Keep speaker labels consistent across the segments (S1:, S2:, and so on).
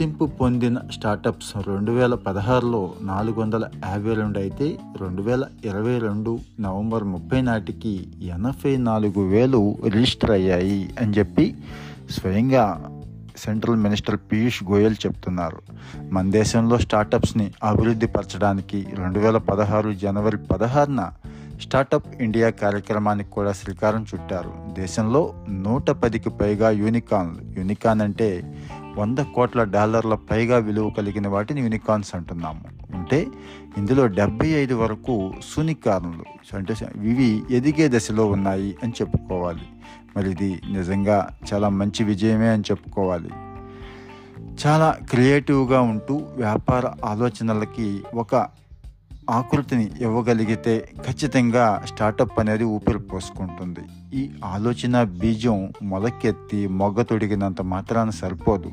S1: గుర్తింపు పొందిన స్టార్టప్స్ రెండు వేల పదహారులో నాలుగు వందల యాభై రెండు అయితే రెండు వేల ఇరవై రెండు నవంబర్ ముప్పై నాటికి ఎనభై నాలుగు వేలు రిజిస్టర్ అయ్యాయి అని చెప్పి స్వయంగా సెంట్రల్ మినిస్టర్ పీయూష్ గోయల్ చెప్తున్నారు. మన దేశంలో స్టార్టప్స్ని అభివృద్ధి పరచడానికి రెండు వేల పదహారు జనవరి పదహారున స్టార్టప్ ఇండియా కార్యక్రమానికి కూడా శ్రీకారం చుట్టారు. దేశంలో నూట పదికి పైగా యూనికాన్లు. యూనికాన్ అంటే వంద కోట్ల డాలర్ల పైగా విలువ కలిగిన వాటిని యూనికాన్స్ అంటున్నాము. అంటే ఇందులో డెబ్బై ఐదు వరకు సునికాన్లు అంటే ఇవి ఎదిగే దశలో ఉన్నాయి అని చెప్పుకోవాలి. మరి ఇది నిజంగా చాలా మంచి విజయమే అని చెప్పుకోవాలి. చాలా క్రియేటివ్గా ఉంటూ వ్యాపార ఆలోచనలకి ఒక ఆకృతిని ఇవ్వగలిగితే ఖచ్చితంగా స్టార్టప్ అనేది ఊపిరి పోసుకుంటుంది. ఈ ఆలోచన బీజం మొలకెత్తి మొగ్గ తొడిగినంత మాత్రాన సరిపోదు.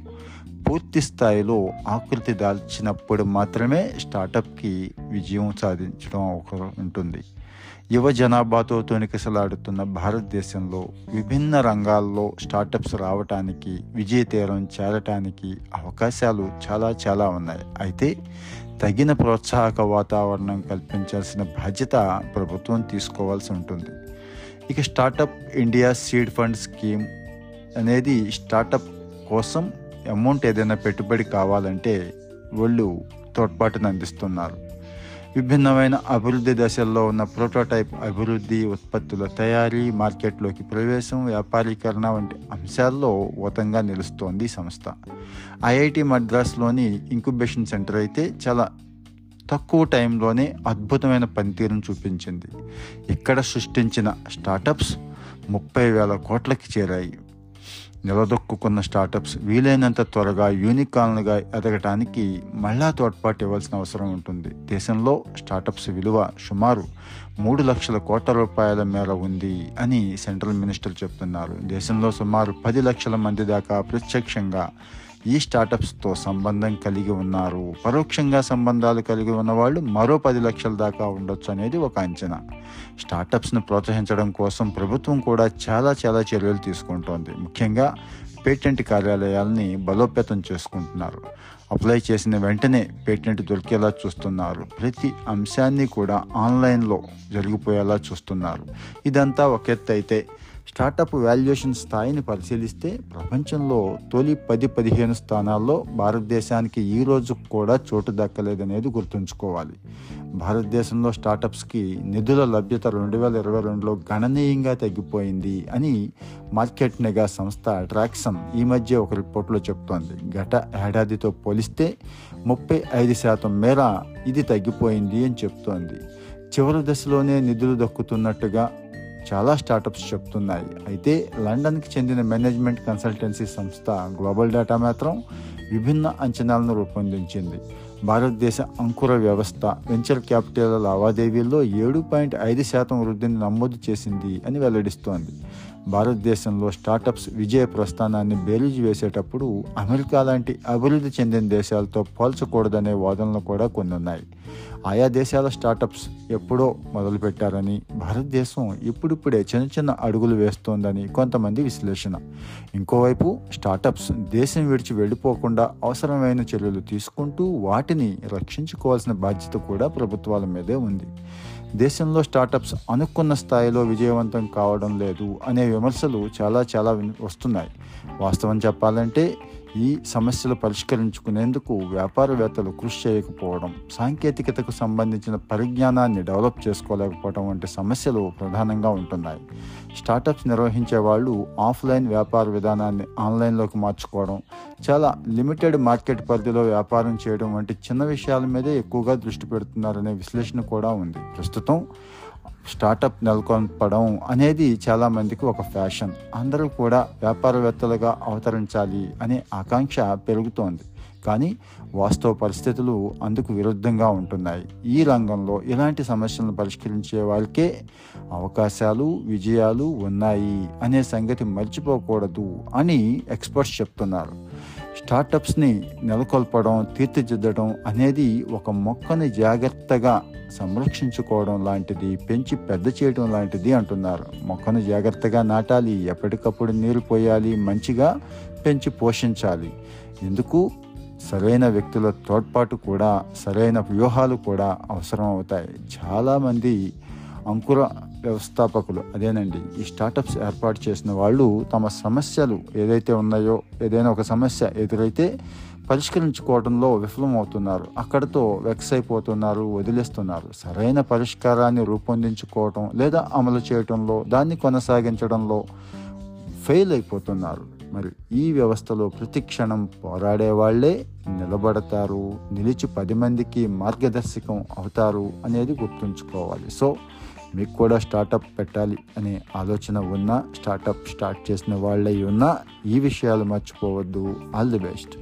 S1: పూర్తి స్థాయిలో ఆకృతి దాల్చినప్పుడు మాత్రమే స్టార్టప్కి విజయం సాధించడం ఒక ఉంటుంది. యువ జనాభాతో తొనికిసలాడుతున్న భారతదేశంలో విభిన్న రంగాల్లో స్టార్టప్స్ రావటానికి విజయ తీరం చేరటానికి అవకాశాలు చాలా చాలా ఉన్నాయి. అయితే తగిన ప్రోత్సాహక వాతావరణం కల్పించాల్సిన బాధ్యత ప్రభుత్వం తీసుకోవాల్సి ఉంటుంది. ఇక startup India seed fund scheme అనేది స్టార్టప్ కోసం అమౌంట్ ఏదైనా పెట్టుబడి కావాలంటే వాళ్ళు తోడ్పాటును అందిస్తున్నారు. విభిన్నమైన అభివృద్ధి దశల్లో ఉన్న ప్రోటోటైప్ అభివృద్ధి ఉత్పత్తుల తయారీ మార్కెట్లోకి ప్రవేశం వ్యాపారీకరణ వంటి అంశాల్లో ఊతంగా నిలుస్తోంది సంస్థ. ఐఐటి మద్రాస్లోని ఇంక్యుబేషన్ సెంటర్ అయితే చాలా తక్కువ టైంలోనే అద్భుతమైన పనితీరును చూపించింది. ఇక్కడ సృష్టించిన స్టార్టప్స్ ముప్పై వేల కోట్లకి చేరాయి. నిలదొక్కున్న స్టార్టప్స్ వీలైనంత త్వరగా యూనికాన్లుగా ఎదగటానికి మళ్ళా తోడ్పాటు ఇవ్వాల్సిన అవసరం ఉంటుంది. దేశంలో స్టార్టప్స్ విలువ సుమారు మూడు లక్షల కోట్ల రూపాయల మేర ఉంది అని సెంట్రల్ మినిస్టర్ చెప్తున్నారు. దేశంలో సుమారు పది లక్షల మంది దాకా ప్రత్యక్షంగా ఈ స్టార్టప్స్తో సంబంధం కలిగి ఉన్నారు. పరోక్షంగా సంబంధాలు కలిగి ఉన్న వాళ్ళు మరో పది లక్షల దాకా ఉండొచ్చు అనేది ఒక అంచనా. స్టార్టప్స్ను ప్రోత్సహించడం కోసం ప్రభుత్వం కూడా చాలా చాలా చర్యలు తీసుకుంటోంది. ముఖ్యంగా పేటెంట్ కార్యాలయాలని బలోపేతం చేసుకుంటున్నారు. అప్లై చేసిన వెంటనే పేటెంట్ దొరికేలా చూస్తున్నారు. ప్రతి అంశాన్ని కూడా ఆన్లైన్లో జరిగిపోయేలా చూస్తున్నారు. ఇదంతా ఒక ఎత్తు అయితే స్టార్టప్ వాల్యుయేషన్ స్థాయిని పరిశీలిస్తే ప్రపంచంలో తొలి పది పదిహేను స్థానాల్లో భారతదేశానికి ఈ రోజు కూడా చోటు దక్కలేదనేది గుర్తుంచుకోవాలి. భారతదేశంలో స్టార్టప్స్కి నిధుల లభ్యత రెండు వేల ఇరవై రెండులో గణనీయంగా తగ్గిపోయింది అని మార్కెట్ నిఘా సంస్థ అట్రాక్షన్ ఈ మధ్య ఒక రిపోర్ట్లో చెప్తోంది. గత ఏడాదితో పోలిస్తే ముప్పై ఐదు శాతం మేర ఇది తగ్గిపోయింది అని చెప్తోంది. చివరి దశలోనే నిధులు దక్కుతున్నట్టుగా చాలా స్టార్టప్స్ చెప్తున్నాయి. అయితే లండన్కి చెందిన మేనేజ్మెంట్ కన్సల్టెన్సీ సంస్థ గ్లోబల్ డేటా మాత్రం విభిన్న అంచనాలను రూపొందించింది. భారతదేశ అంకుర వ్యవస్థ వెంచర్ క్యాపిటల్ లావాదేవీల్లో ఏడు పాయింట్ ఐదు శాతం వృద్ధిని నమోదు చేసింది అని వెల్లడిస్తోంది. భారతదేశంలో స్టార్టప్స్ విజయ ప్రస్థానాన్ని బేరీజు వేసేటప్పుడు అమెరికా లాంటి అభివృద్ధి చెందిన దేశాలతో పోల్చకూడదనే వాదనలు కూడా కొన్ని ఉన్నాయి ఆయా దేశాల స్టార్టప్స్ ఎప్పుడో మొదలుపెట్టారని భారతదేశం ఇప్పుడిప్పుడే చిన్న చిన్న అడుగులు వేస్తోందని కొంతమంది విశ్లేషణ. ఇంకోవైపు స్టార్టప్స్ దేశం విడిచి వెళ్ళిపోకుండా అవసరమైన చర్యలు తీసుకుంటూ వాటిని రక్షించుకోవాల్సిన బాధ్యత కూడా ప్రభుత్వాల మీదే ఉంది. దేశంలో స్టార్టప్స్ అనుకున్న స్థాయిలో విజయవంతం కావడం లేదు అనే విమర్శలు చాలా చాలా వస్తున్నాయి. వాస్తవం చెప్పాలంటే ఈ సమస్యలు పరిష్కరించుకునేందుకు వ్యాపారవేత్తలు కృషి చేయకపోవడం సాంకేతికతకు సంబంధించిన పరిజ్ఞానాన్ని డెవలప్ చేసుకోలేకపోవడం వంటి సమస్యలు ప్రధానంగా ఉంటున్నాయి. స్టార్టప్స్ నిర్వహించే వాళ్ళు ఆఫ్లైన్ వ్యాపార విధానాన్ని ఆన్లైన్లోకి మార్చుకోవడం చాలా లిమిటెడ్ మార్కెట్ పరిధిలో వ్యాపారం చేయడం వంటి చిన్న విషయాల మీదే ఎక్కువగా దృష్టి పెడుతున్నారనే విశ్లేషణ కూడా ఉంది. ప్రస్తుతం స్టార్టప్ నెలకొల్పడం అనేది చాలామందికి ఒక ఫ్యాషన్. అందరూ కూడా వ్యాపారవేత్తలుగా అవతరించాలి అనే ఆకాంక్ష పెరుగుతోంది. కానీ వాస్తవ పరిస్థితులు అందుకు విరుద్ధంగా ఉంటున్నాయి. ఈ రంగంలో ఇలాంటి సమస్యలను పరిష్కరించే వారికే అవకాశాలు విజయాలు ఉన్నాయి అనే సంగతి మర్చిపోకూడదు అని ఎక్స్పర్ట్స్ చెప్తున్నారు. స్టార్టప్స్ని నెలకొల్పడం తీర్చిదిద్దడం అనేది ఒక మొక్కని జాగ్రత్తగా సంరక్షించుకోవడం లాంటిది పెంచి పెద్ద చేయడం లాంటిది అంటున్నారు. మొక్కను జాగ్రత్తగా నాటాలి ఎప్పటికప్పుడు నీరు పోయాలి మంచిగా పెంచి పోషించాలి. ఎందుకు? సరైన వ్యక్తుల తోడ్పాటు కూడా సరైన వ్యూహాలు కూడా అవసరం అవుతాయి. చాలామంది అంకుర వ్యవస్థాపకులు. అదేనండి ఈ స్టార్టప్స్ ఏర్పాటు చేసిన వాళ్ళు తమ సమస్యలు ఏదైతే ఉన్నాయో ఏదైనా ఒక సమస్య ఎదురైతే పరిష్కరించుకోవడంలో విఫలమవుతున్నారు. అక్కడితో వెక్స్ అయిపోతున్నారు వదిలేస్తున్నారు. సరైన పరిష్కారాన్ని రూపొందించుకోవటం లేదా అమలు చేయటంలో దాన్ని కొనసాగించడంలో ఫెయిల్ అయిపోతున్నారు. మరి ఈ వ్యవస్థలో ప్రతి క్షణం పోరాడే వాళ్ళే నిలబడతారు నిలిచి పది మందికి మార్గదర్శకం అవుతారు అనేది గుర్తుంచుకోవాలి. సో మీకు కూడా స్టార్టప్ పెట్టాలి అనే ఆలోచన ఉన్నా స్టార్టప్ స్టార్ట్ చేసిన వాళ్ళై ఉన్నా ఈ విషయాలు మర్చిపోవద్దు. All the best